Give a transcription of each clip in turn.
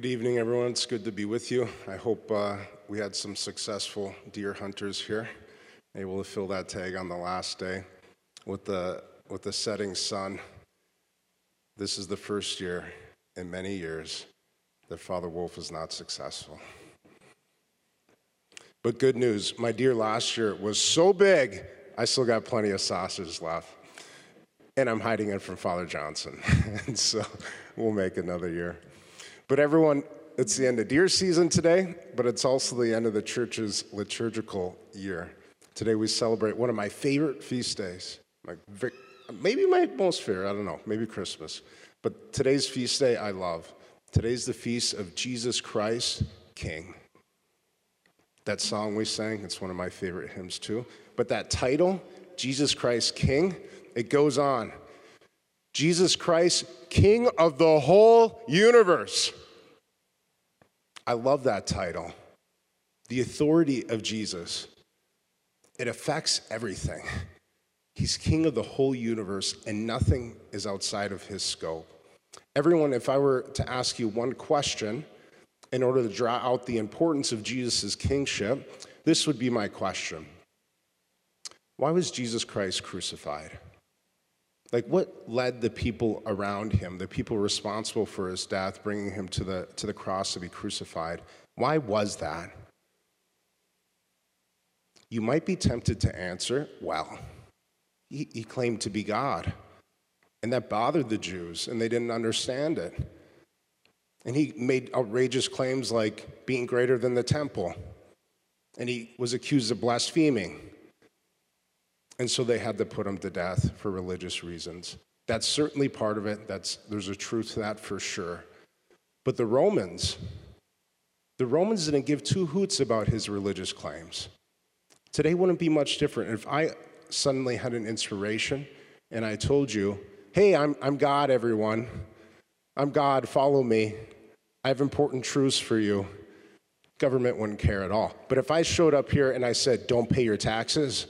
Good evening, everyone. It's good to be with you. I hope uh, we had some successful deer hunters here, able to fill that tag on the last day with the with the setting sun. This is the first year in many years that Father Wolf is not successful. But good news, my deer last year was so big, I still got plenty of sausages left. And I'm hiding it from Father Johnson. and so we'll make another year. But everyone, it's the end of deer season today, but it's also the end of the church's liturgical year. Today we celebrate one of my favorite feast days, maybe my most favorite, I don't know, maybe Christmas. But today's feast day I love. Today's the feast of Jesus Christ, King. That song we sang, it's one of my favorite hymns too. But that title, Jesus Christ King, it goes on. Jesus Christ, King of the whole universe. I love that title. The authority of Jesus. It affects everything. He's king of the whole universe, and nothing is outside of his scope. Everyone, if I were to ask you one question in order to draw out the importance of Jesus' kingship, this would be my question Why was Jesus Christ crucified? Like, what led the people around him, the people responsible for his death, bringing him to the, to the cross to be crucified? Why was that? You might be tempted to answer, well, he, he claimed to be God. And that bothered the Jews, and they didn't understand it. And he made outrageous claims like being greater than the temple. And he was accused of blaspheming. And so they had to put him to death for religious reasons. That's certainly part of it. That's, there's a truth to that for sure. But the Romans, the Romans didn't give two hoots about his religious claims. Today wouldn't be much different. If I suddenly had an inspiration and I told you, hey, I'm, I'm God, everyone. I'm God, follow me. I have important truths for you. Government wouldn't care at all. But if I showed up here and I said, don't pay your taxes,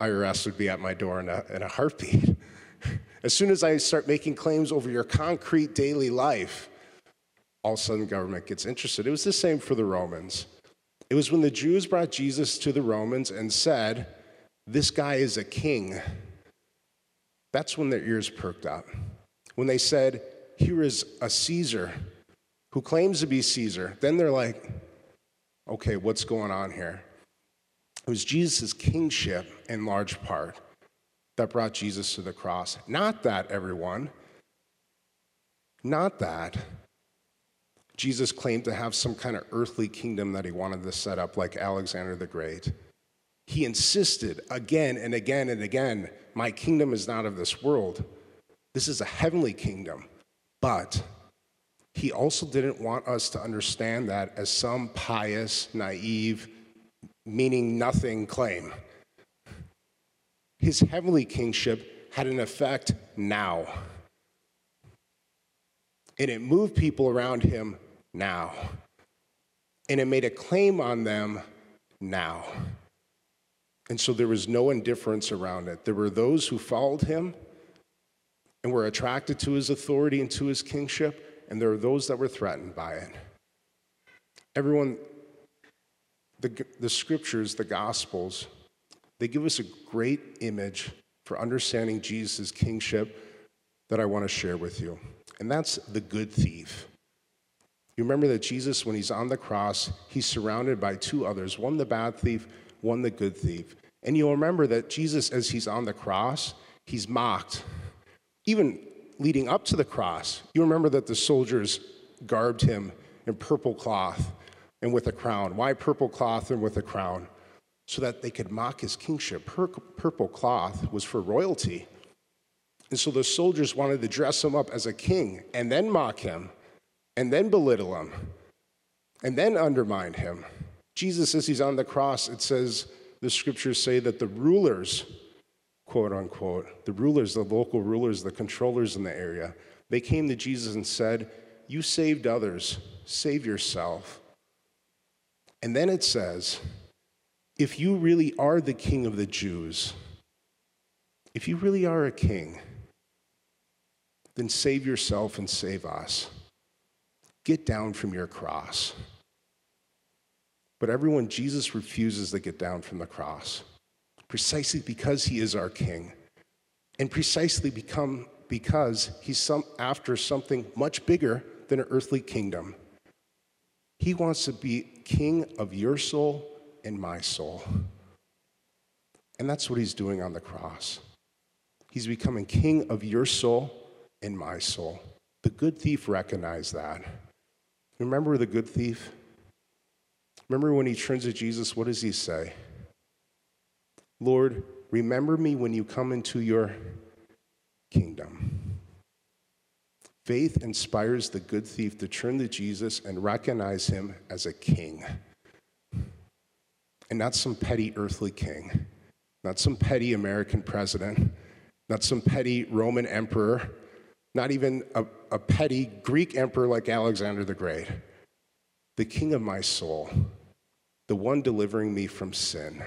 IRS would be at my door in a, in a heartbeat. As soon as I start making claims over your concrete daily life, all of a sudden government gets interested. It was the same for the Romans. It was when the Jews brought Jesus to the Romans and said, This guy is a king. That's when their ears perked up. When they said, Here is a Caesar who claims to be Caesar, then they're like, Okay, what's going on here? It was Jesus' kingship in large part that brought Jesus to the cross. Not that, everyone. Not that. Jesus claimed to have some kind of earthly kingdom that he wanted to set up, like Alexander the Great. He insisted again and again and again My kingdom is not of this world. This is a heavenly kingdom. But he also didn't want us to understand that as some pious, naive, meaning nothing claim. His heavenly kingship had an effect now. And it moved people around him now. And it made a claim on them now. And so there was no indifference around it. There were those who followed him and were attracted to his authority and to his kingship, and there were those that were threatened by it. Everyone the, the scriptures, the gospels, they give us a great image for understanding Jesus' kingship that I want to share with you. And that's the good thief. You remember that Jesus, when he's on the cross, he's surrounded by two others one the bad thief, one the good thief. And you'll remember that Jesus, as he's on the cross, he's mocked. Even leading up to the cross, you remember that the soldiers garbed him in purple cloth and with a crown. Why purple cloth and with a crown? So that they could mock his kingship. Pur- purple cloth was for royalty. And so the soldiers wanted to dress him up as a king and then mock him and then belittle him and then undermine him. Jesus, as he's on the cross, it says, the scriptures say that the rulers, quote unquote, the rulers, the local rulers, the controllers in the area, they came to Jesus and said, You saved others, save yourself. And then it says, if you really are the king of the Jews, if you really are a king, then save yourself and save us. Get down from your cross. But everyone, Jesus refuses to get down from the cross precisely because he is our king and precisely become, because he's some, after something much bigger than an earthly kingdom. He wants to be king of your soul and my soul. And that's what he's doing on the cross. He's becoming king of your soul and my soul. The good thief recognized that. Remember the good thief? Remember when he turns to Jesus, what does he say? Lord, remember me when you come into your kingdom. Faith inspires the good thief to turn to Jesus and recognize him as a king. And not some petty earthly king, not some petty American president, not some petty Roman emperor, not even a, a petty Greek emperor like Alexander the Great. The king of my soul, the one delivering me from sin.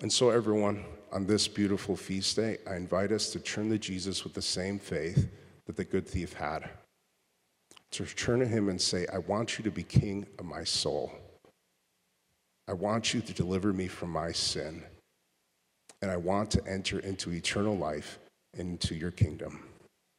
And so, everyone, on this beautiful feast day, I invite us to turn to Jesus with the same faith that the good thief had. To turn to him and say, I want you to be king of my soul. I want you to deliver me from my sin. And I want to enter into eternal life into your kingdom.